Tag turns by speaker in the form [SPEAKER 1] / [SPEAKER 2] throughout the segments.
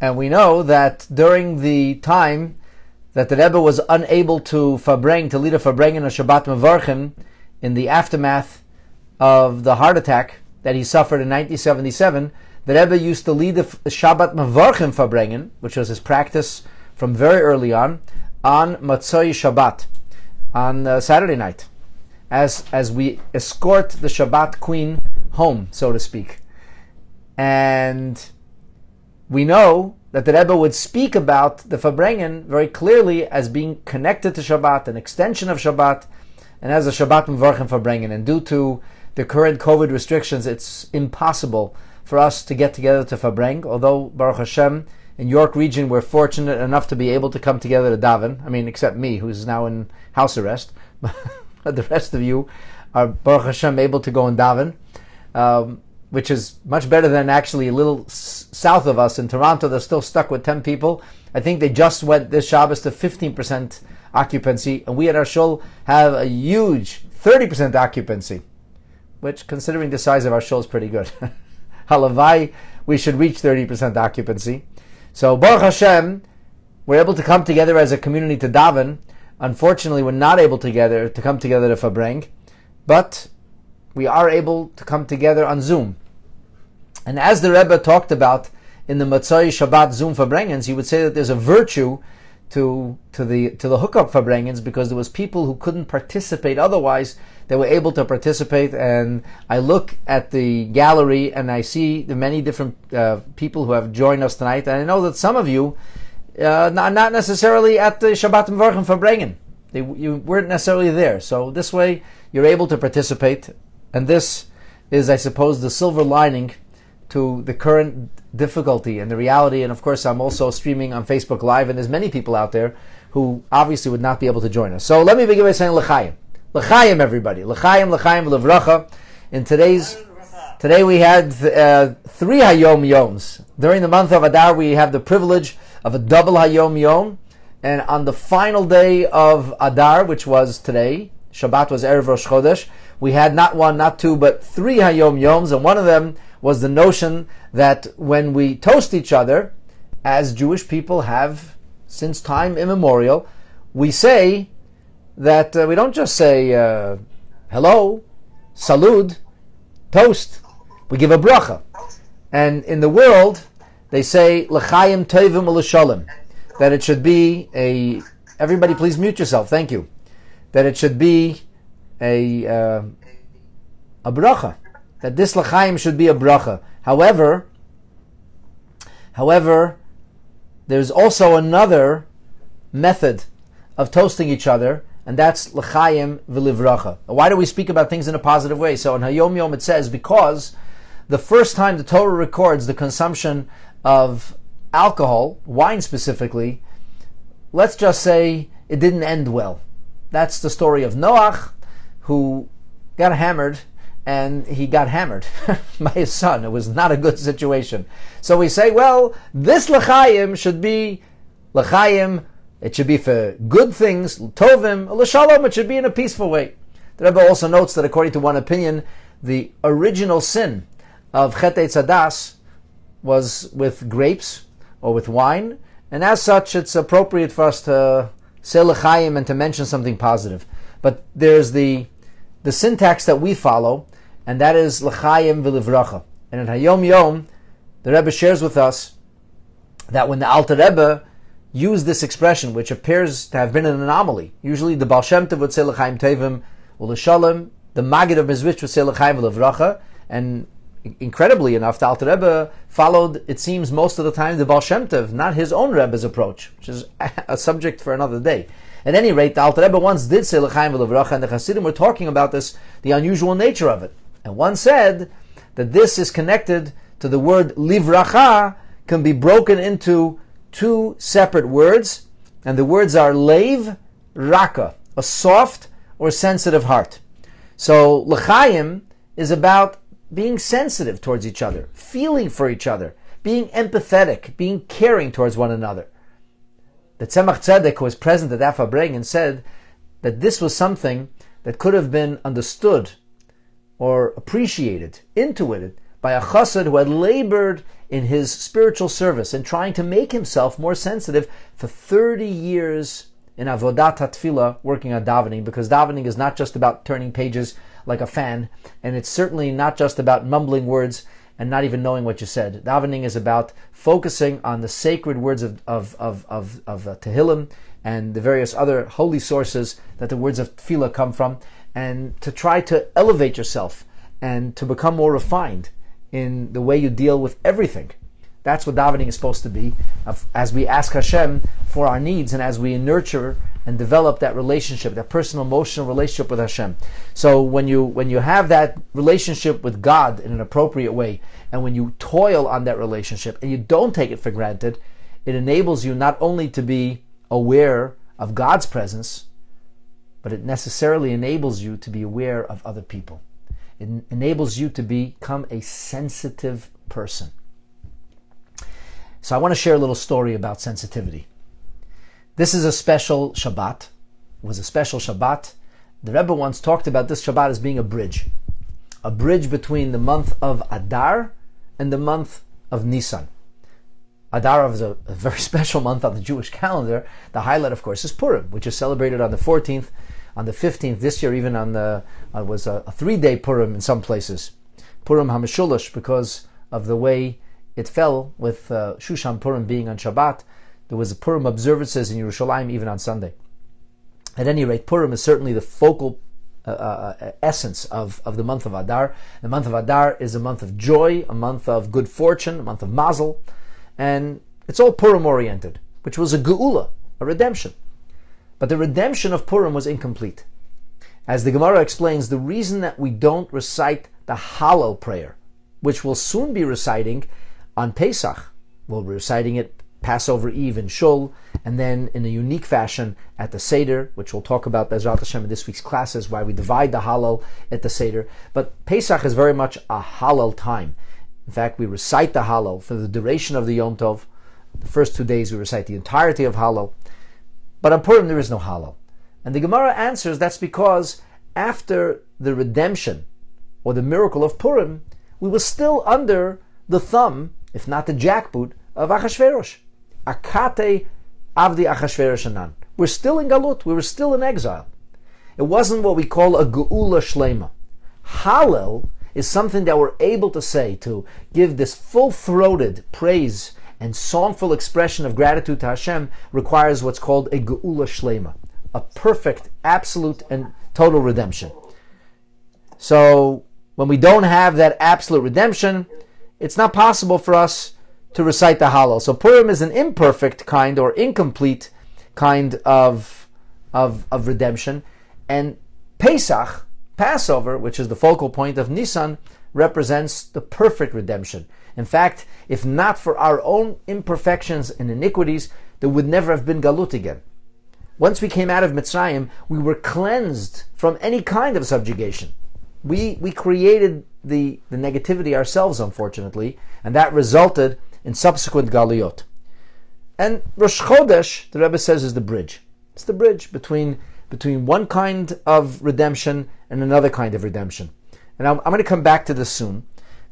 [SPEAKER 1] And we know that during the time that the Rebbe was unable to fabreng, to lead a fabreng in a Shabbat Mevarchim, in the aftermath of the heart attack that he suffered in 1977, the Rebbe used to lead the Shabbat Mevarchim fabrengen, which was his practice from very early on, on Motzei Shabbat, on uh, Saturday night, as, as we escort the Shabbat queen home, so to speak. And we know that the Rebbe would speak about the Fabrengen very clearly as being connected to Shabbat, an extension of Shabbat, and as a Shabbat Mevarchim Fabrengen. And due to the current COVID restrictions, it's impossible for us to get together to Fabreng, although Baruch Hashem, in York region, we're fortunate enough to be able to come together to daven. I mean, except me, who's now in house arrest. but the rest of you are, Baruch Hashem, able to go and daven. Um, which is much better than actually a little s- south of us in Toronto. They're still stuck with 10 people. I think they just went this Shabbos to 15% occupancy, and we at our shul have a huge 30% occupancy, which, considering the size of our shul, is pretty good. Halavai, we should reach 30% occupancy. So, Baruch Hashem, we're able to come together as a community to daven. Unfortunately, we're not able together to come together to Fabreng, but we are able to come together on Zoom. And as the Rebbe talked about in the Motzei Shabbat Zoom Fabrengens, he would say that there's a virtue to to the to the hookup Fabrengens because there was people who couldn't participate otherwise. They were able to participate and I look at the gallery and I see the many different uh, people who have joined us tonight and I know that some of you uh, not, not necessarily at the Shabbat Mevarchim Fabrengen they, you weren't necessarily there. So this way you're able to participate. And this is, I suppose, the silver lining to the current difficulty and the reality. And of course, I'm also streaming on Facebook Live, and there's many people out there who obviously would not be able to join us. So let me begin by saying L'chaim. L'chaim, everybody. L'chaim, L'chaim, L'vracha. In today's, today we had uh, three Hayom Yoms. During the month of Adar, we have the privilege of a double Hayom Yom. And on the final day of Adar, which was today, Shabbat was Erev Rosh Chodesh, we had not one, not two, but three Hayom Yoms, and one of them was the notion that when we toast each other, as Jewish people have since time immemorial, we say that uh, we don't just say uh, hello, salud, toast. We give a bracha. And in the world, they say l'chaim tovim l'shalom, that it should be a. Everybody, please mute yourself. Thank you. That it should be a uh, a bracha. That this l'chaim should be a bracha. However, however, there's also another method of toasting each other, and that's l'chaim v'livracha. Why do we speak about things in a positive way? So in Hayom Yom it says because the first time the Torah records the consumption of alcohol, wine specifically, let's just say it didn't end well. That's the story of Noach, who got hammered and he got hammered by his son. It was not a good situation. So we say, well, this l'chaim should be l'chaim. It should be for good things, tovim, l'shalom. It should be in a peaceful way. The Rebbe also notes that according to one opinion, the original sin of Chet Tzadas was with grapes or with wine, and as such, it's appropriate for us to say l'chaim and to mention something positive. But there's the the syntax that we follow, and that is l'chaim v'livracha. And in Hayom Yom, the Rebbe shares with us that when the Alter Rebbe used this expression, which appears to have been an anomaly, usually the Baal Shem Tov would say l'chaim tovim u'l'shalom, the Maggid of Mezritch would say l'chaim v'livracha, and incredibly enough, the Alter Rebbe followed, it seems, most of the time the Baal Shem not his own Rebbe's approach, which is a subject for another day. At any rate, the Alter Rebbe once did say L'chaim v'levracha, and the Hasidim were talking about this, the unusual nature of it. And one said that this is connected to the word livracha, can be broken into two separate words, and the words are leiv, raka, a soft or sensitive heart. So l'chaim is about being sensitive towards each other, feeling for each other, being empathetic, being caring towards one another The Tzemach Tzedek was present at Afa and said that this was something that could have been understood or appreciated, intuited by a chassid who had labored in his spiritual service and trying to make himself more sensitive for 30 years in avodat tefillah, working on davening, because davening is not just about turning pages like a fan, and it's certainly not just about mumbling words and not even knowing what you said. Davening is about focusing on the sacred words of of of of, of uh, Tehillim and the various other holy sources that the words of tefillah come from, and to try to elevate yourself and to become more refined in the way you deal with everything. That's what davening is supposed to be. As we ask Hashem for our needs and as we nurture and develop that relationship, that personal emotional relationship with Hashem. So when you when you have that relationship with God in an appropriate way, and when you toil on that relationship and you don't take it for granted, it enables you not only to be aware of God's presence, but it necessarily enables you to be aware of other people. It enables you to become a sensitive person. So I want to share a little story about sensitivity. This is a special Shabbat. It was a special Shabbat. The Rebbe once talked about this Shabbat as being a bridge, a bridge between the month of Adar and the month of Nisan. Adar is a, a, very special month on the Jewish calendar. The highlight, of course, is Purim, which is celebrated on the 14th, on the 15th. This year, even on the uh, was a, a three-day Purim in some places, Purim HaMeshulash, because of the way it fell with uh, Shushan Purim being on Shabbat. There was a Purim observances in Yerushalayim even on Sunday. At any rate, Purim is certainly the focal uh, uh, essence of, of the month of Adar. The month of Adar is a month of joy, a month of good fortune, a month of mazel, and it's all Purim oriented, which was a geula, a redemption. But the redemption of Purim was incomplete. As the Gemara explains, the reason that we don't recite the Hallel prayer, which we'll soon be reciting, on Pesach. We'll be reciting it Passover Eve in Shul, and then in a unique fashion at the Seder, which we'll talk about Bezrat Hashem in this week's classes, why we divide the Hallel at the Seder. But Pesach is very much a Hallel time. In fact, we recite the Hallel for the duration of the Yom Tov. The first two days we recite the entirety of Hallel. But on Purim there is no Hallel. And the Gemara answers that's because after the redemption or the miracle of Purim, we were still under the thumb if not the jackboot, of Achashverosh. Akate Avdi Achashverosh Anan. We're still in Galut, we were still in exile. It wasn't what we call a Geula Shlema. Hallel is something that we're able to say to give this full throated praise and songful expression of gratitude to Hashem requires what's called a Geula Shlema, a perfect, absolute, and total redemption. So when we don't have that absolute redemption, it's not possible for us to recite the Hallel. So Purim is an imperfect kind or incomplete kind of, of, of redemption. And Pesach, Passover, which is the focal point of Nisan, represents the perfect redemption. In fact, if not for our own imperfections and iniquities, there would never have been Galut again. Once we came out of Mitzrayim, we were cleansed from any kind of subjugation. We, we created the, the negativity ourselves, unfortunately, and that resulted in subsequent galiyot. And Rosh Chodesh, the Rebbe says, is the bridge. It's the bridge between, between one kind of redemption and another kind of redemption. And I'm, I'm going to come back to this soon,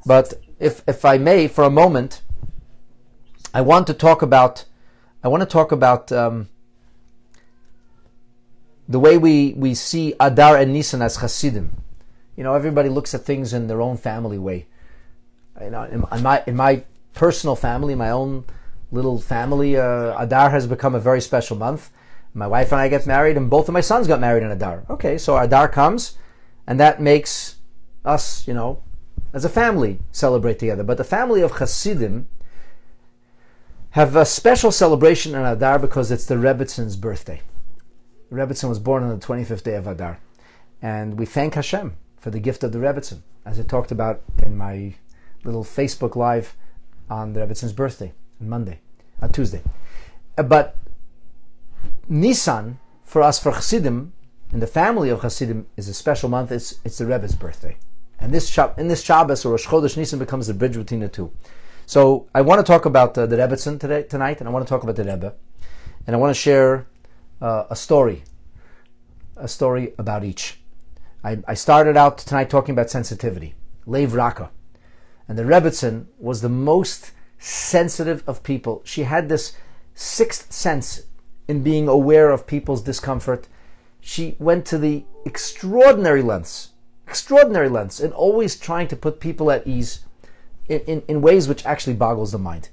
[SPEAKER 1] but if, if I may, for a moment, I want to talk about I want to talk about um, the way we, we see Adar and Nisan as Hasidim you know, everybody looks at things in their own family way. You know, in, in my in my personal family, my own little family, uh, Adar has become a very special month. My wife and I get married, and both of my sons got married in Adar. Okay, so Adar comes, and that makes us, you know, as a family celebrate together. But the family of Hasidim have a special celebration in Adar because it's the Rebbitzin's birthday. Rebbitzin was born on the 25th day of Adar. And we thank Hashem for the gift of the Rebbitzin, as I talked about in my little Facebook Live on the Rebbitzin's birthday on Monday, on Tuesday. Uh, but Nisan, for us, for Chassidim, in the family of Chassidim, is a special month. It's, it's the Rebbe's birthday. And this in this Shabbos, or Rosh Chodesh Nisan, becomes the bridge between the two. So I want to talk about uh, the Rebbitzin today, tonight, and I want to talk about the Rebbe. And I want to share uh, a story, a story about each. I, I started out tonight talking about sensitivity, Lev Raka. And the Rebbitzin was the most sensitive of people. She had this sixth sense in being aware of people's discomfort. She went to the extraordinary lengths, extraordinary lengths, and always trying to put people at ease in, in, in ways which actually boggles the mind.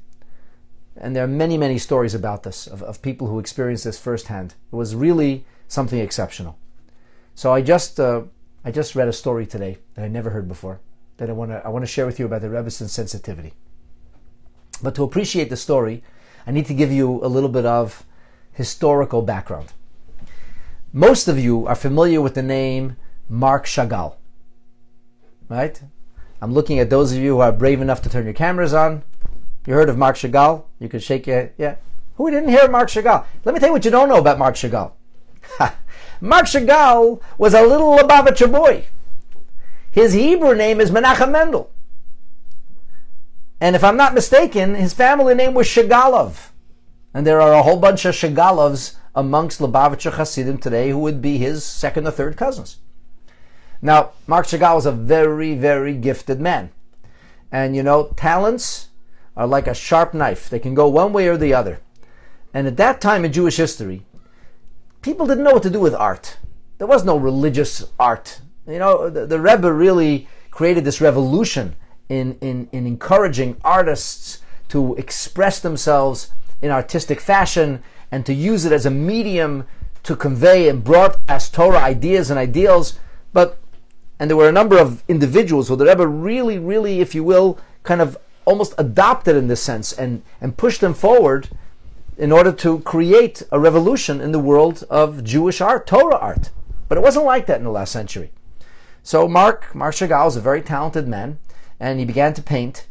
[SPEAKER 1] And there are many, many stories about this, of, of people who experienced this firsthand. It was really something exceptional. So I just, uh, I just read a story today that I never heard before that I want to I want to share with you about the Rebbe's sensitivity. But to appreciate the story, I need to give you a little bit of historical background. Most of you are familiar with the name Marc Chagall, right? I'm looking at those of you who are brave enough to turn your cameras on. You heard of Marc Chagall? You could shake your yeah. Who didn't hear Marc Chagall? Let me tell you what you don't know about Marc Chagall. Marc Chagall was a little Lubavitcher boy. His Hebrew name is Menachem Mendel. And if I'm not mistaken, his family name was Shagalov. And there are a whole bunch of Shagalovs amongst Lubavitcher Hasidim today who would be his second or third cousins. Now, Marc Chagall was a very, very gifted man. And you know, talents are like a sharp knife. They can go one way or the other. And at that time in Jewish history, people didn't know what to do with art. There was no religious art. You know, the, the Rebbe really created this revolution in, in, in encouraging artists to express themselves in artistic fashion and to use it as a medium to convey and broadcast Torah ideas and ideals. But and there were a number of individuals who the Rebbe really, really, if you will, kind of almost adopted in this sense and, and pushed them forward in order to create a revolution in the world of Jewish art, Torah art. But it wasn't like that in the last century. So Marc, Marc Chagall is a very talented man, and he began to paint.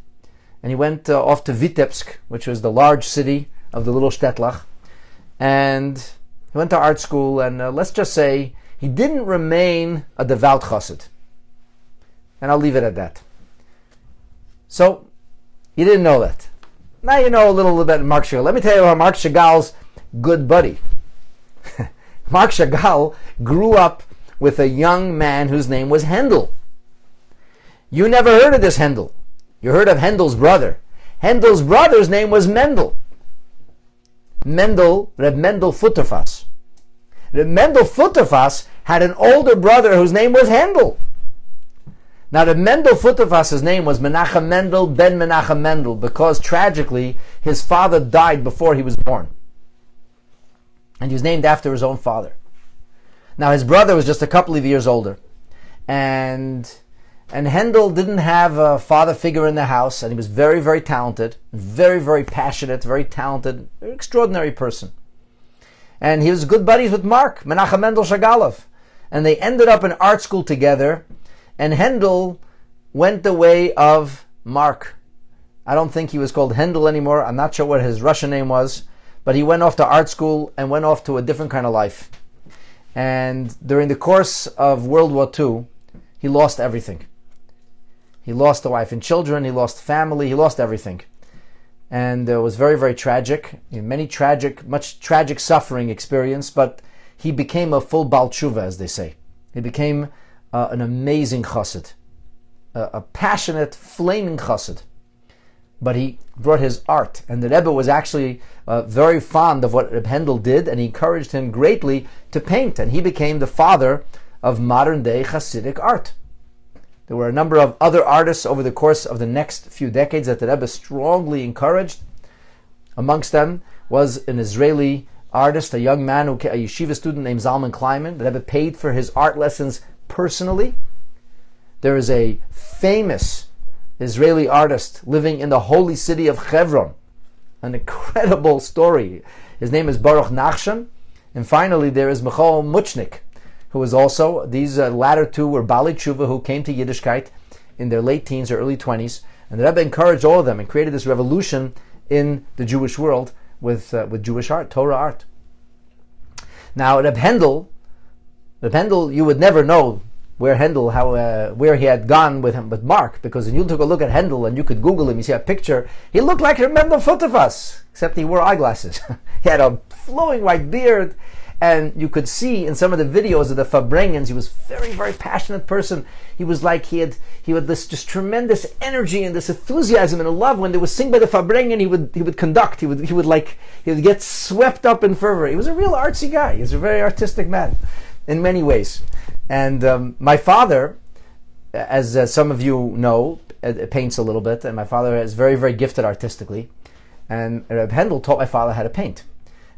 [SPEAKER 1] And he went uh, off to Vitebsk, which was the large city of the little Shtetlach. And he went to art school, and uh, let's just say he didn't remain a devout chassid. And I'll leave it at that. So, you didn't know that. Now you know a little bit about Marc Chagall. Let me tell you about Mark Chagall's good buddy. Mark Chagall grew up with a young man whose name was Handel. You never heard of this Handel. You heard of Handel's brother. Handel's brother's name was Mendel. Mendel, Reb Mendel Futterfass. Reb Mendel Futterfass had an older brother whose name was Handel. Now, the Mendel Futterfass's name was Menachem Mendel ben Menachem Mendel because tragically his father died before he was born. And he was named after his own father. Now, his brother was just a couple of years older. And, and Handel didn't have a father figure in the house, and he was very, very talented, very, very passionate, very talented, extraordinary person. And he was good buddies with Mark, Menachem Mendel Shagalov. And they ended up in art school together and Handel went the way of Mark. I don't think he was called Handel anymore. I'm not sure what his Russian name was, but he went off to art school and went off to a different kind of life. And during the course of World War II, he lost everything. He lost a wife and children, he lost family, he lost everything. And it was very, very tragic. Many tragic, much tragic suffering experience, but he became a full Baal Tshuva, as they say. He became uh, an amazing chassid, a, a, passionate, flaming chassid. But he brought his art, and the Rebbe was actually uh, very fond of what Reb Handel did, and he encouraged him greatly to paint, and he became the father of modern day Hasidic art. There were a number of other artists over the course of the next few decades that the Rebbe strongly encouraged. Amongst them was an Israeli artist, a young man, who, a yeshiva student named Zalman Kleinman. The Rebbe paid for his art lessons personally. There is a famous Israeli artist living in the holy city of Hebron. An incredible story. His name is Baruch Nachshon. And finally, there is Michal Muchnik, who is also, these uh, latter two were Bali Tshuva who came to Yiddishkeit in their late teens or early 20s. And the Rebbe encouraged all of them and created this revolution in the Jewish world with, uh, with Jewish art, Torah art. Now, Reb Handel the Pendel, you would never know where Handel, how uh, where he had gone with him, with Marc, because when you took a look at Handel and you could Google him, you see a picture, he looked like Mendel Futterfass, except he wore eyeglasses. he had a flowing white beard, And you could see in some of the videos of the Farbrengens, he was very, very passionate person. He was like he had he had this just tremendous energy and this enthusiasm and a love. When they would sing by the Farbrengen, he would he would conduct. He would he would like he would get swept up in fervor. He was a real artsy guy. He was a very artistic man in many ways. And um, my father, as uh, some of you know, uh, paints a little bit, and my father is very, very gifted artistically. And Reb Hendel taught my father how to paint.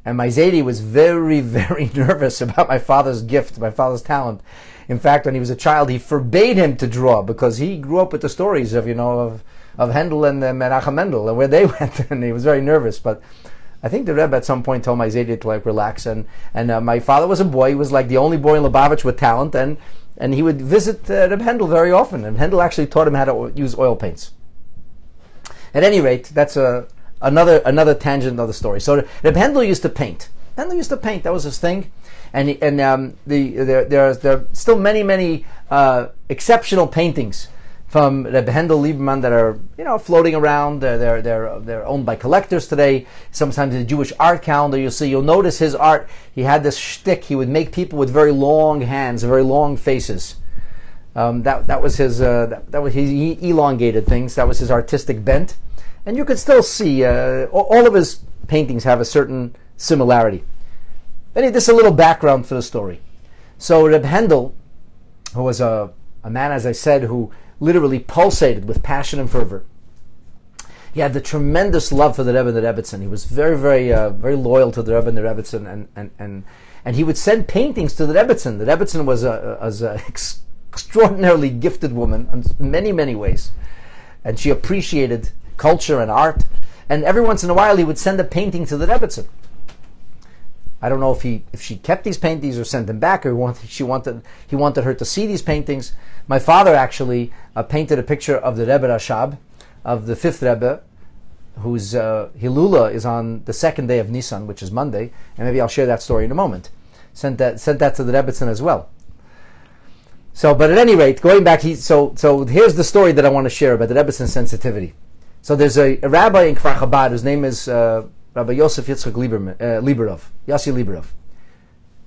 [SPEAKER 1] And my Zaidi was very, very nervous about my father's gift, my father's talent. In fact, when he was a child, he forbade him to draw because he grew up with the stories of, you know, of, of Handel and uh, Menachem Mendel and where they went, and he was very nervous. But I think the Rebbe at some point told my Zaidi to like relax. And and uh, my father was a boy; he was like the only boy in Lubavitch with talent, and and he would visit uh, Reb Handel very often. And Handel actually taught him how to use oil paints. At any rate, that's a another another tangent of the story. So Reb Handel used to paint. Handel used to paint. That was his thing. And and um, the there there are, there are still many many uh, exceptional paintings from Reb Hendel Lieberman that are you know floating around. They're, they're they're they're owned by collectors today. Sometimes in the Jewish art calendar you'll see. You'll notice his art. He had this shtick. He would make people with very long hands, very long faces. Um, that that was his uh, that, that was he elongated things. That was his artistic bent, and you could still see uh, all of his paintings have a certain similarity. This is a little background for the story. So Reb Hendel, who was a, a man, as I said, who literally pulsated with passion and fervor. He had the tremendous love for the Rebbe and the Rebbitzin. He was very, very, uh, very loyal to the Rebbe and the Rebbitzin, and, and, and, and he would send paintings to the Rebbitzin. The Rebbitzin was a, was an ex- extraordinarily gifted woman in many, many ways, and she appreciated culture and art. And every once in a while, he would send a painting to the Rebbitzin. I don't know if he if she kept these paintings or sent them back, or wanted, she wanted he wanted her to see these paintings. My father actually uh, painted a picture of the Rebbe Rashab, of the fifth Rebbe, whose uh, Hilula is on the second day of Nisan, which is Monday, and maybe I'll share that story in a moment. Sent that sent that to the Rebbetzin as well. So, but at any rate, going back, he, so so here's the story that I want to share about the Rebbetzin sensitivity. So there's a, a rabbi in Kfar Chabad whose name is uh, Rabbi Yosef Yitzchak Lieberman, uh, Yossi Liberov.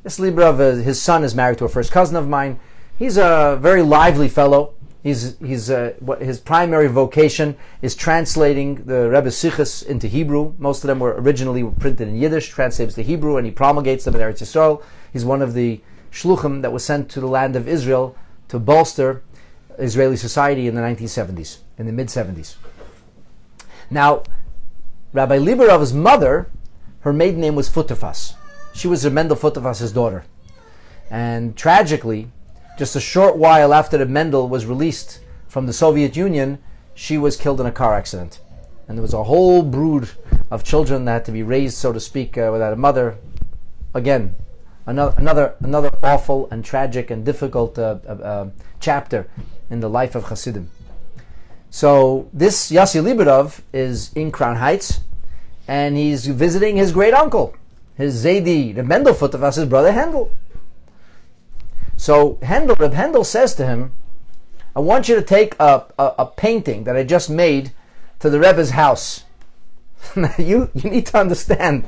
[SPEAKER 1] This Liberov, uh, his son is married to a first cousin of mine. He's a very lively fellow. He's, he's, uh, what his primary vocation is translating the Rebbe Sichos into Hebrew. Most of them were originally printed in Yiddish, translates to Hebrew, and he promulgates them in Eretz Yisrael. He's one of the shluchim that was sent to the land of Israel to bolster Israeli society in the 1970s, in the mid 70s. Now, Rabbi Liberov's mother, her maiden name was Futerfas. She was Mendel Futerfas's daughter. And tragically, just a short while after the Mendel was released from the Soviet Union, she was killed in a car accident. And there was a whole brood of children that had to be raised, so to speak, uh, without a mother. Again, another, another, another awful and tragic and difficult uh, uh, uh chapter in the life of Hasidim. So this Yossi Liberov is in Crown Heights, and he's visiting his great uncle, his Zaidi, the Mendel Futerfas, his brother Handel. So Handel, Reb Handel says to him, I want you to take a, a, a painting that I just made to the Rebbe's house. you, you need to understand,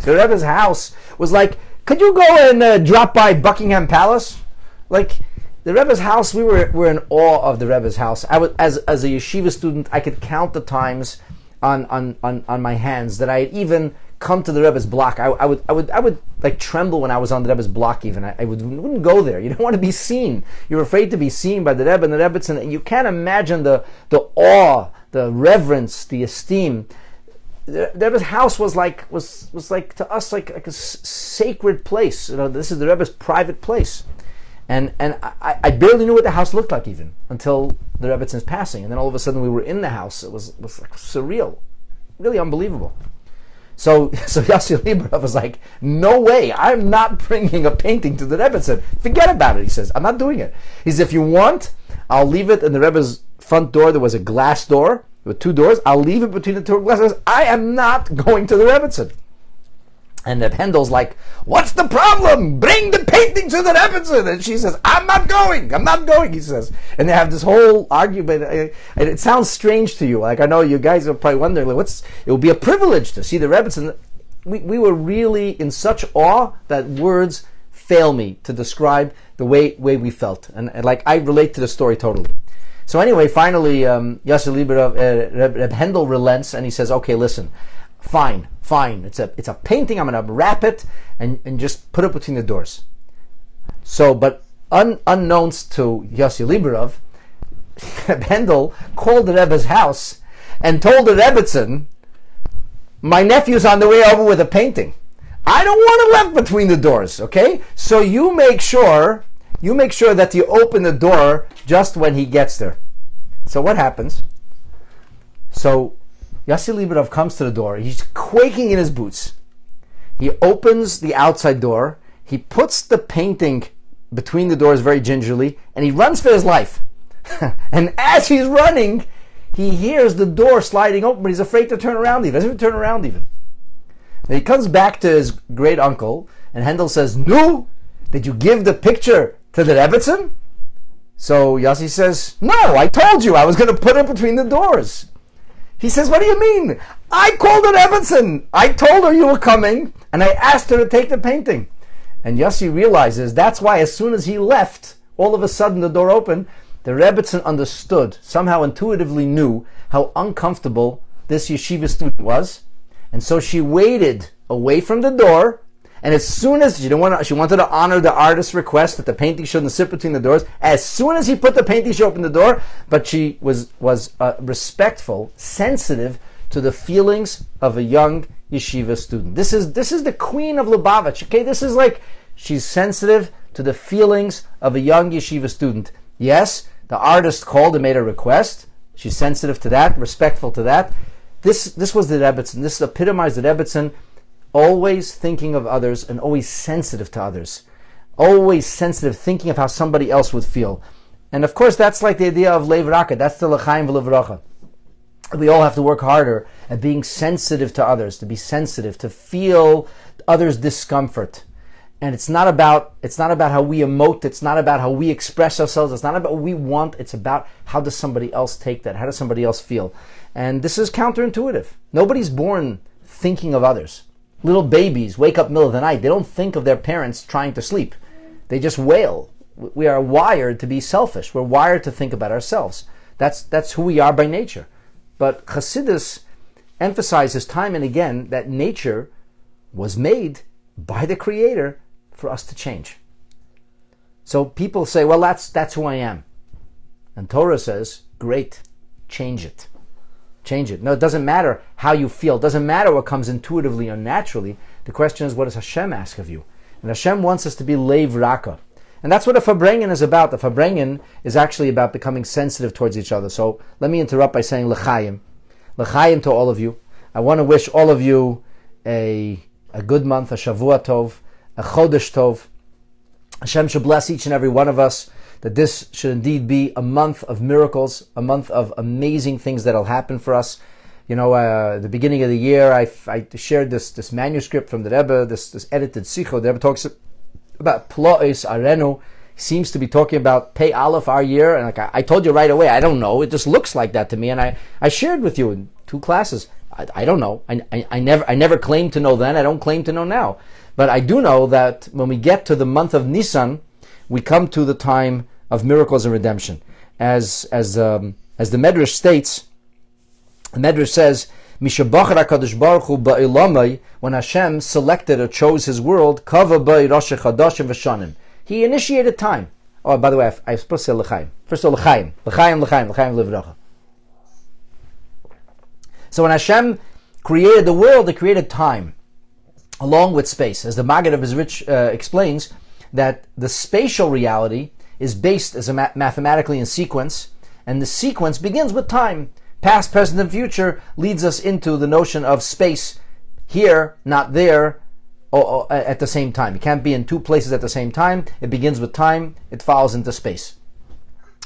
[SPEAKER 1] the Rebbe's house was like, could you go and uh, drop by Buckingham Palace? Like, the Rebbe's house, we were, were in awe of the Rebbe's house. I was, as, as a yeshiva student, I could count the times on, on, on, on my hands that I had even come to the Rebbe's block. I, I, would, I, would, I would like tremble when I was on the Rebbe's block even. I, I would, wouldn't go there. You don't want to be seen. You're afraid to be seen by the Rebbe and the Rebbe's, and you can't imagine the, the awe, the reverence, the esteem the Rebbe's house was like was was like to us like, like a s- sacred place. You know, this is the Rebbe's private place and and I, I, barely knew what the house looked like even until the Rebbitzins passing, and then all of a sudden we were in the house. It was was like surreal, really unbelievable. So so Yossi Liberov was like, "No way! I'm not bringing a painting to the Rebbitzin. Forget about it." He says, "I'm not doing it." He says, "If you want, I'll leave it in the Rebbe's front door. There was a glass door with two doors. I'll leave it between the two glass doors. I am not going to the Rebbitzin." And that Handel's like, What's the problem? Bring the painting to the Rebbitzin. And she says, I'm not going. I'm not going, he says. And they have this whole argument. And it sounds strange to you. Like, I know you guys are probably wondering, like, what's, it would be a privilege to see the Rebbitzin. we, we were really in such awe that words fail me to describe the way, way we felt. And, and like, I relate to the story totally. So anyway, finally, um, Yossi Lieberov, uh, Reb, Reb Hendel relents and he says, okay, listen, fine, fine. It's a, it's a painting. I'm to wrap it and, and just put it between the doors. So, but un, unknowns to Yossi Lieberov, Hendel called the Rebbe's house and told the Rebbetzin, my nephew's on the way over with a painting. I don't want it left between the doors, okay? So you make sure, you make sure that you open the door just when he gets there. So what happens? So Yossi Lieberov comes to the door. He's quaking in his boots. He opens the outside door. He puts the painting between the doors very gingerly, and he runs for his life. and as he's running, he hears the door sliding open, but he's afraid to turn around. He doesn't even turn around even. Then he comes back to his great uncle, and Hendel says, "No, did you give the picture to the Rebbitzin?" So Yossi says, "No, I told you I was going to put it between the doors." He says, "What do you mean? I called the Rebbitzin. I told her you were coming, and I asked her to take the painting." And Yossi realizes that's why as soon as he left, all of a sudden the door opened the Rebbitzin understood, somehow intuitively knew how uncomfortable this yeshiva student was, and so she waited away from the door. And as soon as she didn't want to, she wanted to honor the artist's request that the painting shouldn't sit between the doors. As soon as he put the painting, she opened the door. But she was was uh, respectful, sensitive to the feelings of a young yeshiva student. This is this is the queen of Lubavitch. Okay, this is like she's sensitive to the feelings of a young yeshiva student. Yes, the artist called and made a request. She's sensitive to that, respectful to that. This this was the Rebbitzin. This epitomized the Rebbitzin, always thinking of others and always sensitive to others, always sensitive, thinking of how somebody else would feel. And of course, that's like the idea of Lev. That's the L'chaim V'Levracha. We all have to work harder at being sensitive to others, to be sensitive, to feel others' discomfort and it's not about it's not about how we emote it's not about how we express ourselves it's not about what we want it's about how does somebody else take that how does somebody else feel and this is counterintuitive nobody's born thinking of others little babies wake up middle of the night they don't think of their parents trying to sleep they just wail we are wired to be selfish we're wired to think about ourselves that's that's who we are by nature but Chassidus emphasizes time and again that nature was made by the creator for us to change. So people say, well, that's, that's who I am. And Torah says, great, change it. Change it. No, it doesn't matter how you feel. It doesn't matter what comes intuitively or naturally. The question is, what does Hashem ask of you? And Hashem wants us to be Lev Raka. And that's what a Farbrengen is about. The Farbrengen is actually about becoming sensitive towards each other. So let me interrupt by saying L'chaim. L'chaim to all of you. I want to wish all of you a, a good month, a Shavua Tov a Chodesh Tov. Hashem should bless each and every one of us that this should indeed be a month of miracles, a month of amazing things that'll happen for us. You know, uh, the beginning of the year, I, I shared this this manuscript from the Rebbe, this this edited Sicho. The Rebbe talks about Plois Arenu. He seems to be talking about Pei Aleph our year, and like I, I, told you right away, I don't know. It just looks like that to me, and I, I shared with you in two classes. I, I don't know. I, I, I never I never claimed to know then. I don't claim to know now. But I do know that when we get to the month of Nisan, we come to the time of miracles and redemption. As as um, as the Medrash states, the Medrash says, when Hashem selected or chose His world, He initiated time. Oh, by the way, I, I was supposed to say l'chaim. First of all, l'chaim, l'chaim, l'chaim, l'chaim, l'ivracha. So when Hashem created the world, He created time along with space. As the Maggid of Mezritch uh, explains, that the spatial reality is based as a ma- mathematically in sequence, and the sequence begins with time. Past, present, and future leads us into the notion of space here, not there, or, or, at the same time. You can't be in two places at the same time. It begins with time, it falls into space.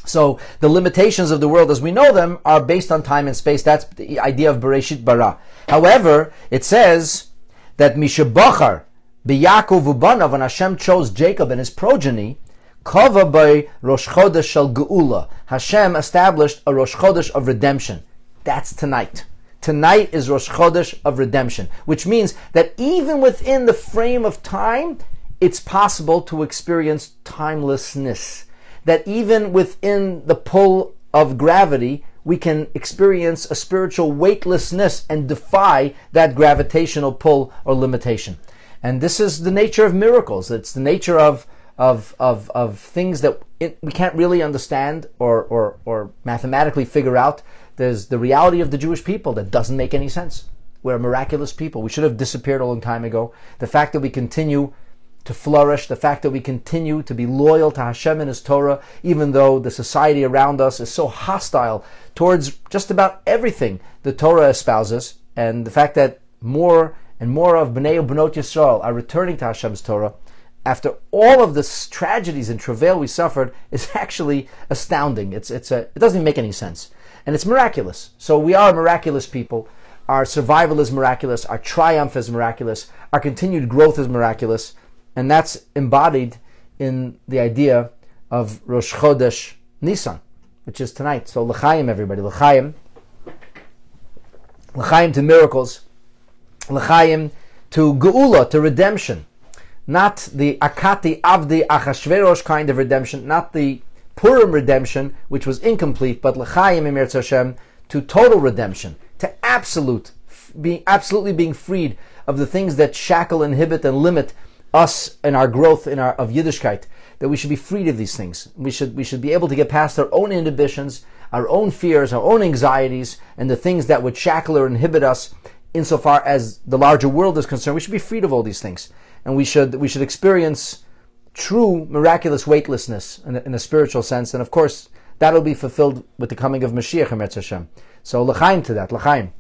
[SPEAKER 1] So the limitations of the world as we know them are based on time and space. That's the idea of Bereshit Bara. However, it says that Mishabachar, B'Yakov Ubanav, when Hashem chose Jacob and his progeny, Kava by Rosh Chodesh Shel Geula. Hashem established a Rosh Chodesh of redemption. That's tonight. Tonight is Rosh Chodesh of redemption, which means that even within the frame of time, it's possible to experience timelessness. That even within the pull of gravity, we can experience a spiritual weightlessness and defy that gravitational pull or limitation. And this is the nature of miracles. It's the nature of of of, of things that it, we can't really understand or, or or mathematically figure out. There's the reality of the Jewish people that doesn't make any sense. We're a miraculous people. We should have disappeared a long time ago. The fact that we continue to flourish, the fact that we continue to be loyal to Hashem and His Torah, even though the society around us is so hostile towards just about everything the Torah espouses, and the fact that more and more of Bnei Bnot Yisrael are returning to Hashem's Torah, after all of the tragedies and travail we suffered, is actually astounding. It's, it's a, it doesn't even make any sense. And it's miraculous. So we are miraculous people. Our survival is miraculous. Our triumph is miraculous. Our continued growth is miraculous. And that's embodied in the idea of Rosh Chodesh Nisan, which is tonight. So L'chaim, everybody. L'chaim. L'chaim to miracles. L'chaim to Geula, to redemption. Not the Akati Avdi Achashverosh kind of redemption, not the Purim redemption, which was incomplete, but L'chaim Emir Hashem, to total redemption, to absolute, being absolutely being freed of the things that shackle, inhibit, and limit us and our growth in our of Yiddishkeit, that we should be freed of these things. We should we should be able to get past our own inhibitions, our own fears, our own anxieties, and the things that would shackle or inhibit us insofar as the larger world is concerned. We should be freed of all these things. And we should we should experience true miraculous weightlessness in a, in a spiritual sense. And of course, that'll be fulfilled with the coming of Mashiach Hashem. So l'chaim to that, l'chaim.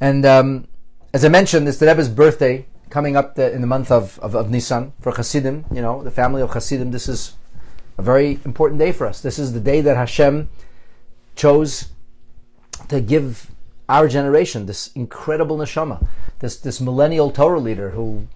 [SPEAKER 1] And um, as I mentioned, it's the Rebbe's birthday coming up the, in the month of, of, of, Nisan for Hasidim, you know, the family of Hasidim. This is a very important day for us. This is the day that Hashem chose to give our generation this incredible neshama, this this millennial Torah leader who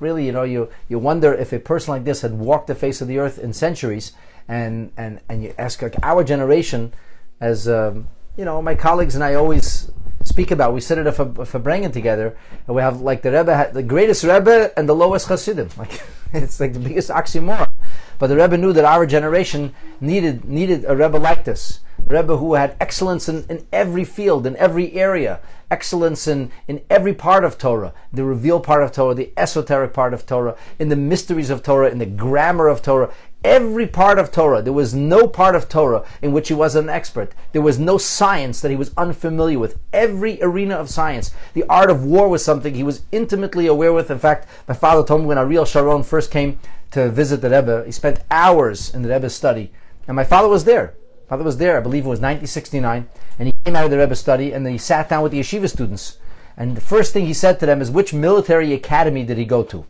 [SPEAKER 1] really, you know, you, you wonder if a person like this had walked the face of the earth in centuries, and and and you ask like our generation, as um, you know, my colleagues and I always speak about. We sit at a Farbrengen together, and we have like the Rebbe, the greatest Rebbe and the lowest Hasidim. Like it's like the biggest oxymoron. But the Rebbe knew that our generation needed needed a Rebbe like this, Rebbe who had excellence in, in every field, in every area, excellence in, in every part of Torah, the revealed part of Torah, the esoteric part of Torah, in the mysteries of Torah, in the grammar of Torah, every part of Torah. There was no part of Torah in which he was an expert. There was no science that he was unfamiliar with. Every arena of science. The art of war was something he was intimately aware with. In fact, my father told me when Ariel Sharon first came to visit the Rebbe, he spent hours in the Rebbe's study. And my father was there. Father was there, I believe it was 1969, and he came out of the Rebbe's study and he sat down with the yeshiva students. And the first thing he said to them is, which military academy did he go to?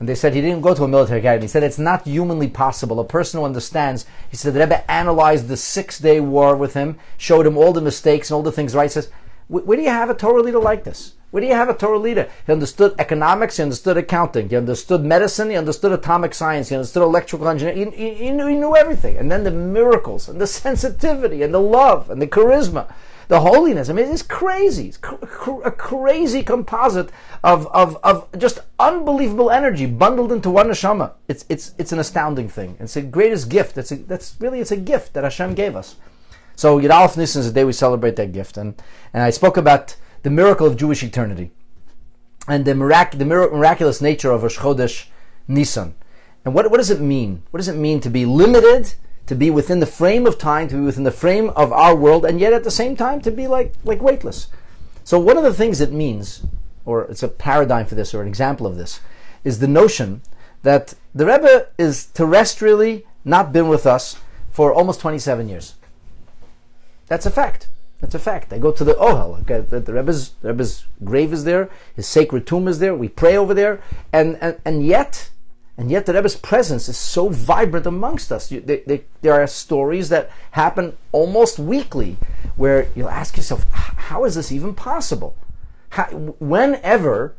[SPEAKER 1] And they said he didn't go to a military academy. He said it's not humanly possible. A person who understands, he said the Rebbe analyzed the six day war with him, showed him all the mistakes and all the things right. Says, where do you have a Torah leader like this? Where do you have a Torah leader? He understood economics, he understood accounting, he understood medicine, he understood atomic science, he understood electrical engineering. He, he, he, knew, he knew everything. And then the miracles, and the sensitivity, and the love, and the charisma the holiness. I mean, it's crazy. It's a crazy composite of, of, of just unbelievable energy bundled into one neshama. It's, it's, it's an astounding thing. It's the greatest gift. It's a, that's really, it's a gift that Hashem gave us. So Yud Aleph is the day we celebrate that gift. And, and I spoke about the miracle of Jewish eternity and the, mirac- the miraculous nature of Rosh Chodesh Nisan. And what, what does it mean? What does it mean to be limited to be within the frame of time, to be within the frame of our world, and yet at the same time to be like, like weightless. So one of the things it means, or it's a paradigm for this, or an example of this, is the notion that the Rebbe is terrestrially not been with us for almost 27 years. That's a fact. That's a fact. I go to the Ohel. Okay, the, the, Rebbe's, the Rebbe's grave is there. His sacred tomb is there. We pray over there. And, and, and yet, and yet, the Rebbe's presence is so vibrant amongst us. You, they, they, there are stories that happen almost weekly where you'll ask yourself, how is this even possible? How, whenever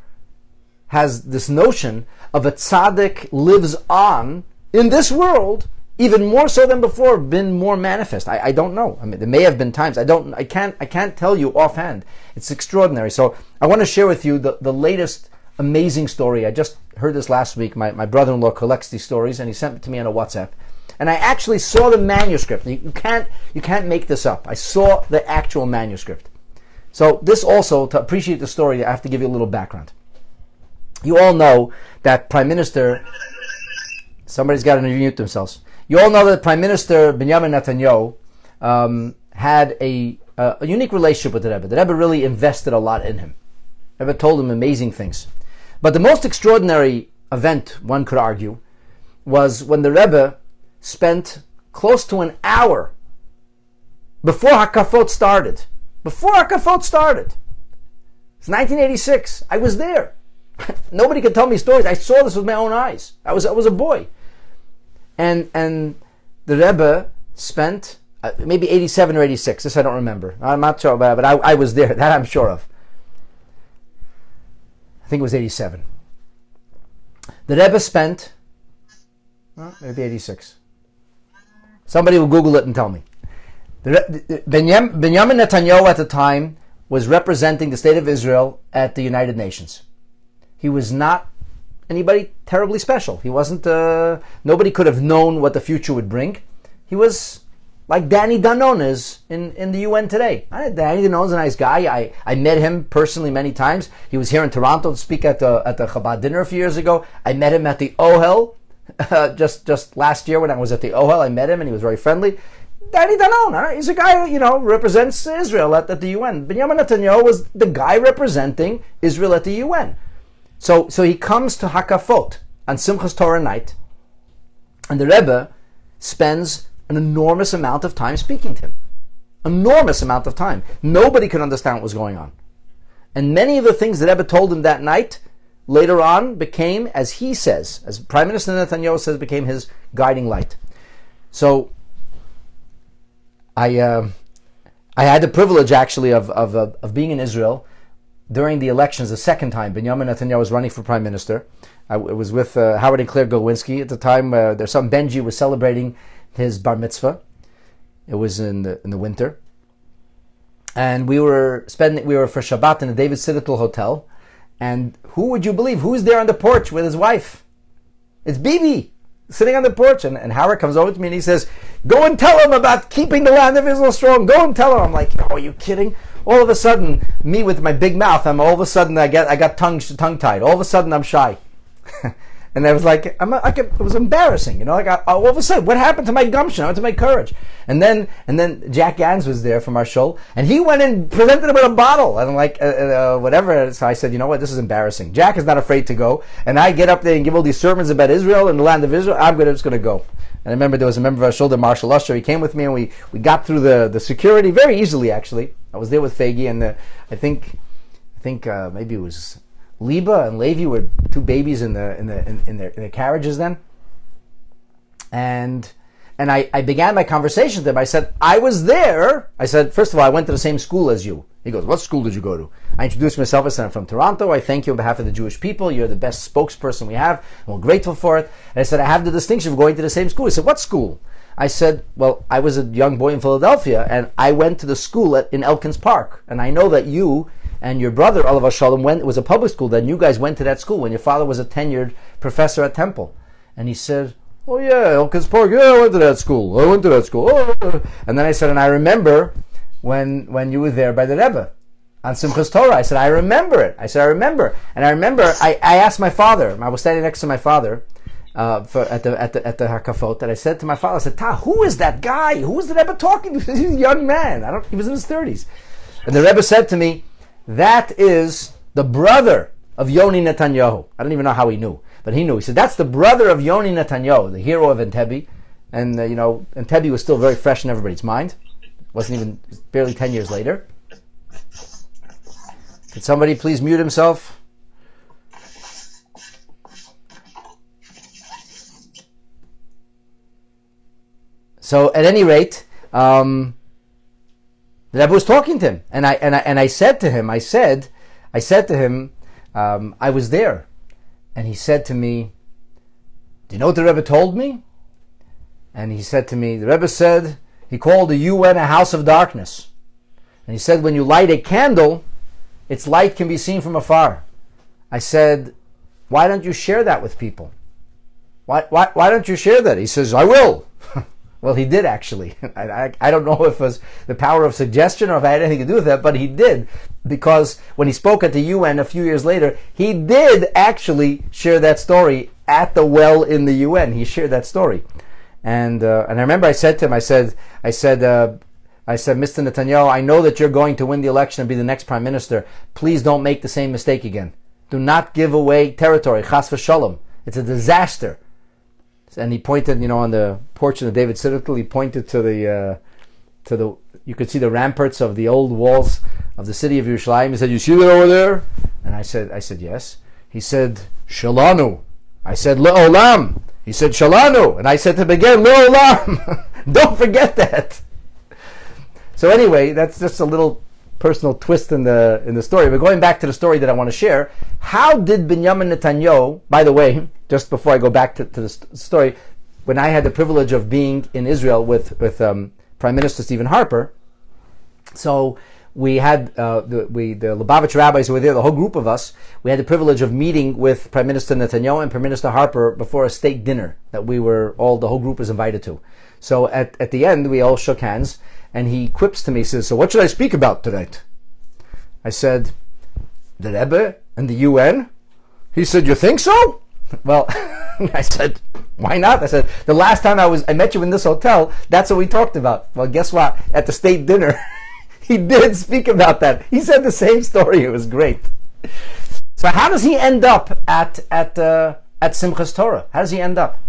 [SPEAKER 1] has this notion of a tzaddik lives on in this world even more so than before, been more manifest. I, I don't know. I mean, there may have been times. I don't. I can't. I can't tell you offhand. It's extraordinary. So I want to share with you the, the latest amazing story. I just heard this last week. My, my brother-in-law collects these stories, and he sent it to me on a WhatsApp. And I actually saw the manuscript. You, you can't you can't make this up. I saw the actual manuscript. So this also to appreciate the story, I have to give you a little background. You all know that Prime Minister. Somebody's got to unmute themselves. You all know that Prime Minister Benjamin Netanyahu um, had a, uh, a unique relationship with the Rebbe. The Rebbe really invested a lot in him. The Rebbe told him amazing things. But the most extraordinary event, one could argue, was when the Rebbe spent close to an hour before Hakafot started. Before Hakafot started. It's 1986. I was there. Nobody could tell me stories. I saw this with my own eyes. I was I was a boy and and the Rebbe spent uh, maybe 87 or 86. This I don't remember. I'm not sure about it, but I, I was there. That I'm sure of. I think it was 87. The Rebbe spent maybe 86. Somebody will Google it and tell me. The, Benjamin Netanyahu at the time was representing the state of Israel at the United Nations. He was not anybody terribly special. He wasn't. Uh, nobody could have known what the future would bring. He was like Danny Danon is in, in the UN today. Danny Danon's a nice guy. I, I met him personally many times. He was here in Toronto to speak at the at the Chabad dinner a few years ago. I met him at the Ohel uh, just just last year when I was at the Ohel. I met him and he was very friendly. Danny Danon, he's a guy who, you know represents Israel at, at the UN. Benjamin Netanyahu was the guy representing Israel at the UN. So, so he comes to Hakafot on Simchas Torah night, and the Rebbe spends an enormous amount of time speaking to him. Enormous amount of time. Nobody could understand what was going on. And many of the things that Rebbe told him that night later on became, as he says, as Prime Minister Netanyahu says, became his guiding light. So I, uh, I had the privilege actually of, of, of being in Israel during the elections the second time, Benjamin Netanyahu was running for prime minister. I was with uh, Howard and Claire Glowinski at the time. Uh, their son Benji was celebrating his bar mitzvah. It was in the in the winter, and we were spending we were for Shabbat in the David Citadel Hotel. And who would you believe? Who's there on the porch with his wife? It's Bibi sitting on the porch. And, and Howard comes over to me and he says, "Go and tell him about keeping the land of Israel strong. Go and tell him." I'm like, "Oh, are you kidding?" All of a sudden, me with my big mouth, I'm all of a sudden I get I got tongue tongue tied. All of a sudden I'm shy. and I was like, I'm like, it was embarrassing, you know. Like I, all of a sudden, what happened to my gumption? What happened to my courage? And then, and then Jack Gans was there from our show, and he went and presented him with a bottle, and I'm like, uh, uh, whatever. So I said, you know what, this is embarrassing. Jack is not afraid to go, and I get up there and give all these sermons about Israel and the land of Israel. I'm gonna, just going to go. And I remember there was a member of our shoulder, Marshall Usher. He came with me, and we, we got through the, the security very easily. Actually, I was there with Fagi, and the, I think I think uh, maybe it was Liba and Levi were two babies in the in the in, in their in their carriages then. And and I, I began my conversation with him. I said, I was there. I said, first of all, I went to the same school as you. He goes, What school did you go to? I introduced myself. I said, I'm from Toronto. I thank you on behalf of the Jewish people. You're the best spokesperson we have. We're grateful for it. And I said, I have the distinction of going to the same school. He said, What school? I said, Well, I was a young boy in Philadelphia and I went to the school at, in Elkins Park. And I know that you and your brother, Oliver Shalom, went, it was a public school. Then you guys went to that school when your father was a tenured professor at Temple. And he said, Oh, yeah, Elkins Park. Yeah, I went to that school. I went to that school. Oh. And then I said, And I remember when when you were there by the Rebbe on Simchas Torah. I said, I remember it. I said, I remember. And I remember, I, I asked my father, I was standing next to my father uh, for, at the at the at the Hakafot, and I said to my father, I said, Ta, who is that guy? Who is the Rebbe talking to? He's a young man. I don't. He was in his thirties, and the Rebbe said to me, that is the brother of Yoni Netanyahu. I don't even know how he knew, but he knew. He said that's the brother of Yoni Netanyahu, the hero of Entebbe, and uh, you know Entebbe was still very fresh in everybody's mind wasn't even barely 10 years later. Could somebody please mute himself? So at any rate, um, the Rebbe was talking to him, and I and I and I said to him, I said, I said to him, um, I was there, and he said to me, "Do you know what the Rebbe told me?" and he said to me, the Rebbe said he called the UN a house of darkness, and he said when you light a candle, its light can be seen from afar. I said, why don't you share that with people? Why, why, why don't you share that? He says, I will. Well, he did actually. I, I, I, don't know if it was the power of suggestion or if I had anything to do with that, but he did. Because when he spoke at the UN a few years later, he did actually share that story at the well in the UN. He shared that story. And, uh, and I remember I said to him, I said, I said, uh, I said, Mr. Netanyahu, I know that you're going to win the election and be the next prime minister. Please don't make the same mistake again. Do not give away territory. Chas v'shalom. It's a disaster. And he pointed, you know, on the porch of David Citadel, he pointed to the, uh, to the, you could see the ramparts of the old walls of the city of Yerushalayim. He said, you see that over there? And I said, I said, yes. He said, Shalanu. I said, Le'olam. He said, Shalanu. And I said to him again, Le'olam. Don't forget that. So anyway, that's just a little personal twist in the in the story. But going back to the story that I want to share, how did Benjamin Netanyahu? By the way, just before I go back to, to the st- story, when I had the privilege of being in Israel with with um, Prime Minister Stephen Harper, so we had uh, the, we, the Lubavitch rabbis who were there, the whole group of us. We had the privilege of meeting with Prime Minister Netanyahu and Prime Minister Harper before a state dinner that we were all the whole group was invited to. So at, at the end, we all shook hands, and he quips to me, says, "So what should I speak about tonight?" I said, "The Rebbe and the UN." He said, "You think so?" Well, I said, "Why not?" I said, "The last time I was I met you in this hotel, that's what we talked about." Well, guess what? At the state dinner. he did speak about that. He said the same story. It was great. So how does he end up at at uh, at Simchas Torah? How does he end up?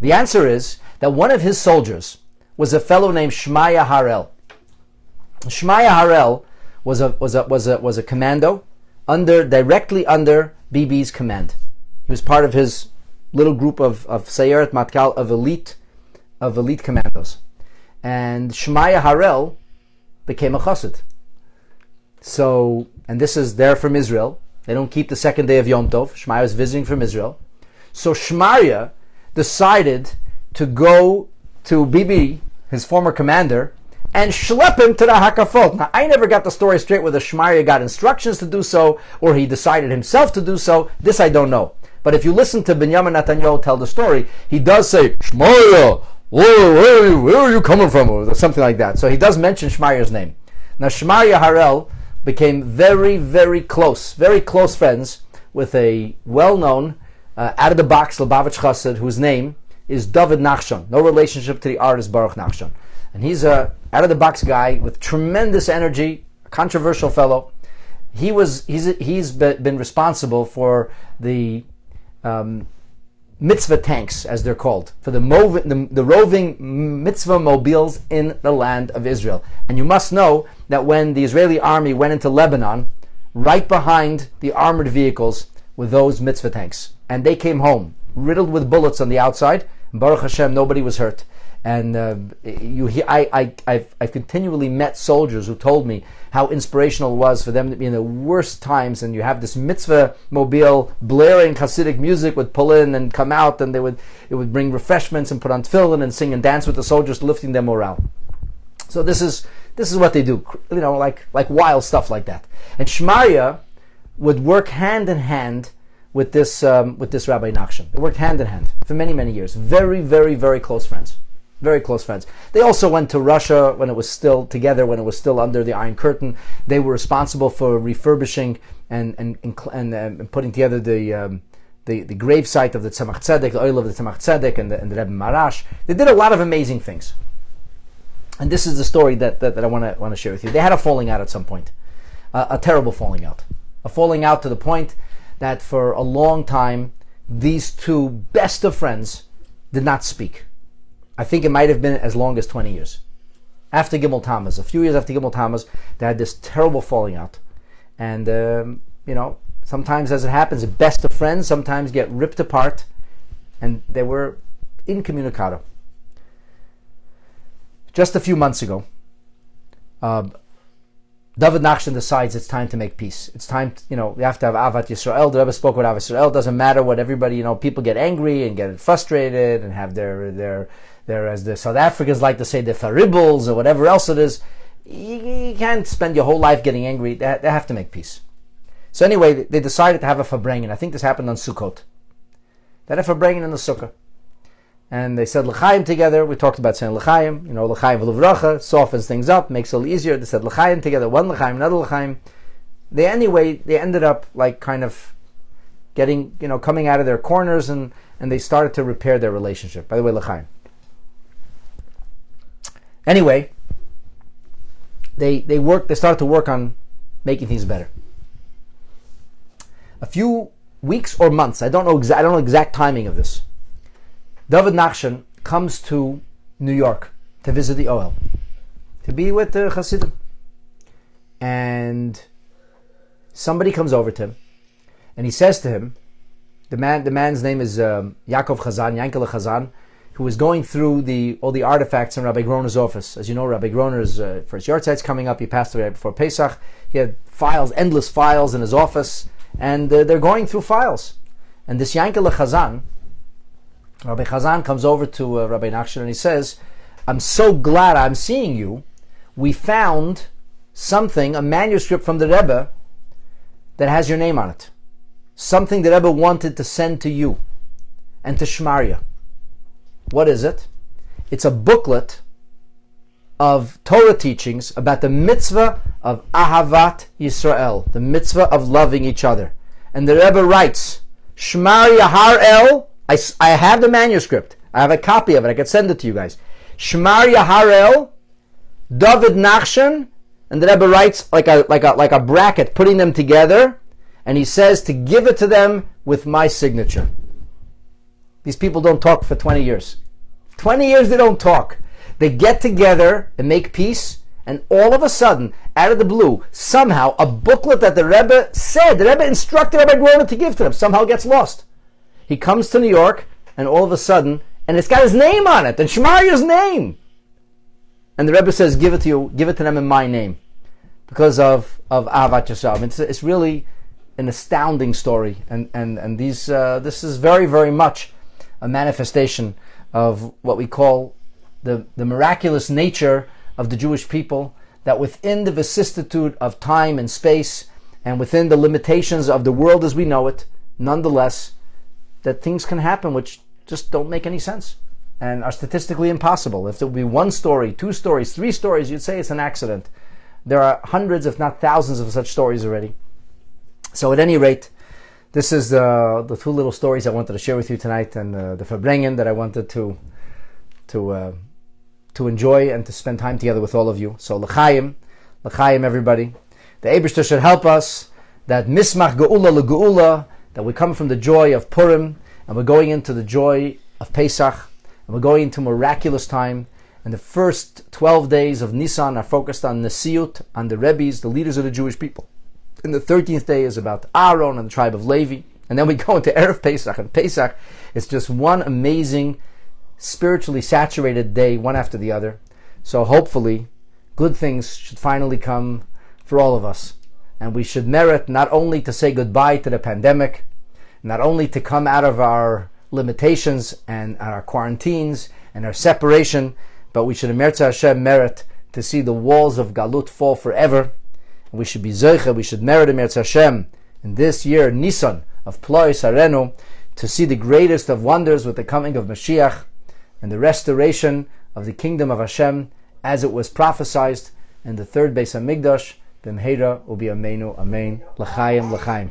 [SPEAKER 1] The answer is that one of his soldiers was a fellow named Shmaya Harel. Shmaya Harel was a was a was a was a commando under directly under Bibi's command. He was part of his little group of of Sayeret Matkal of elite of elite commandos, and Shmaya Harel became a chassid. So, and this is there from Israel. They don't keep the second day of Yom Tov. Shmaya is visiting from Israel. So Shmaya decided to go to Bibi, his former commander, and schlep him to the Hakafot. Now, I never got the story straight whether Shmaya got instructions to do so or he decided himself to do so. This I don't know. But if you listen to Benjamin Netanyahu tell the story, he does say, Shmaya, where, where, are you, where are you coming from? Or something like that. So he does mention Shmaya's name. Now Shmaya Harel became very, very close, very close friends with a well-known, uh, out-of-the-box Lubavitch Chassid whose name is David Nachshon. No relationship to the artist Baruch Nachshon. And he's a out-of-the-box guy with tremendous energy, controversial fellow. He was he's he's been responsible for the um, mitzvah tanks, as they're called, for the, mov- the, the, roving mitzvah mobiles in the land of Israel. And you must know that when the Israeli army went into Lebanon, right behind the armored vehicles were those mitzvah tanks. And they came home, riddled with bullets on the outside. Baruch Hashem, nobody was hurt. And uh, you, I, I, I've, I've continually met soldiers who told me how inspirational it was for them to be in the worst times. And you have this mitzvah mobile blaring Hasidic music would pull in and come out, and they would it would bring refreshments and put on tefillin and sing and dance with the soldiers, lifting their morale. So this is this is what they do, you know, like like wild stuff like that. And Shmaya would work hand in hand with this um, with this Rabbi Nachshon. They worked hand in hand for many many years. Very very very close friends very close friends. They also went to Russia when it was still together, when it was still under the Iron Curtain. They were responsible for refurbishing and and and, and, um, and putting together the. Um, the, the grave site of the Tzemach Tzedek, the Ohel of the Tzemach Tzedek, and the, and the Rebbe Maharash. They did a lot of amazing things. And this is the story that, that, that I want to want to share with you. They had a falling out at some point, uh, a terrible falling out, a falling out to the point that for a long time these two best of friends did not speak. I think it might have been as long as 20 years. After Gimel Tammuz, a few years after Gimel Tammuz, they had this terrible falling out. And, um, you know, sometimes as it happens, the best of friends sometimes get ripped apart, and they were incommunicado. Just a few months ago, uh, David Nachshon decides it's time to make peace. It's time, to, you know, we have to have Ahavat Yisrael. The Rebbe spoke about Ahavat Yisrael. Doesn't matter what everybody, you know, people get angry and get frustrated and have their, their, their, as the South Africans like to say, their faribbles or whatever else it is. You, you, can't spend your whole life getting angry. They, they have to make peace. So anyway, they decided to have a Farbrengen. I think this happened on Sukkot. They had a Farbrengen in the Sukkah and they said l'chaim together. We talked about saying l'chaim, you know, l'chaim v'luvracha, softens things up, makes it a little easier. They said l'chaim together, one l'chaim, another l'chaim. They anyway, they ended up like kind of getting, you know, coming out of their corners and, and they started to repair their relationship. By the way, l'chaim. Anyway, they they worked. They started to work on making things better. A few weeks or months, I don't know. Exa- I don't know exact timing of this David Nachshon comes to New York to visit the Ohel, to be with the Hasidim. And somebody comes over to him and he says to him, the man, the man's name is um, Yaakov Chazan, Yankel Chazan, who was going through the all the artifacts in Rabbi Groner's office. As you know, Rabbi Groner's uh, first yahrzeit coming up. He passed away before Pesach. He had files, endless files in his office, and uh, they're going through files. And this Yankel Chazan, Rabbi Chazan comes over to uh, Rabbi Nachshon and he says, I'm so glad I'm seeing you. We found something, a manuscript from the Rebbe that has your name on it. Something the Rebbe wanted to send to you and to Shmaria. What is it? It's a booklet of Torah teachings about the mitzvah of Ahavat Yisrael, the mitzvah of loving each other. And the Rebbe writes, Shmaryahu Harel I, I have the manuscript. I have a copy of it. I could send it to you guys. Shmaryahu Harel, David Nachshon, and the Rebbe writes like a, like, a, like a bracket, putting them together, and he says to give it to them with my signature. These people don't talk for 20 years. 20 years they don't talk. They get together and make peace, and all of a sudden, out of the blue, somehow a booklet that the Rebbe said, the Rebbe instructed Rebbe Groner to give to them, somehow gets lost. He comes to New York, and all of a sudden, and it's got his name on it, and Shmaria's name. And the Rebbe says, "Give it to you, give it to them in my name, because of of Ahavat Yisrael." It's, it's really an astounding story, and and and these uh, this is very very much a manifestation of what we call the the miraculous nature of the Jewish people. That within the vicissitude of time and space, and within the limitations of the world as we know it, nonetheless, that things can happen which just don't make any sense and are statistically impossible. If there would be one story, two stories, three stories, you'd say it's an accident. There are hundreds, if not thousands, of such stories already. So, at any rate, this is uh, the two little stories I wanted to share with you tonight, and uh, the Farbrengen that I wanted to to uh, to enjoy and to spend time together with all of you. So, l'chaim, l'chaim, everybody. The Eberster should help us. That mismach geula legeula that we come from the joy of Purim and we're going into the joy of Pesach and we're going into miraculous time. And the first 12 days of Nisan are focused on Nesiut, on the Rebbes, the leaders of the Jewish people. And the 13th day is about Aaron and the tribe of Levi. And then we go into Erev Pesach. And Pesach is just one amazing, spiritually saturated day, one after the other. So hopefully, good things should finally come for all of us and we should merit not only to say goodbye to the pandemic, not only to come out of our limitations and our quarantines and our separation, but we should merit Hashem merit to see the walls of Galut fall forever. We should be Zoicha, we should merit Eretz Hashem in this year, Nisan of Ploi Sarenu, to see the greatest of wonders with the coming of Mashiach and the restoration of the kingdom of Hashem as it was prophesied in the third Beis Hamikdash B'mheira ubi amenu amen. L'chaim l'chaim.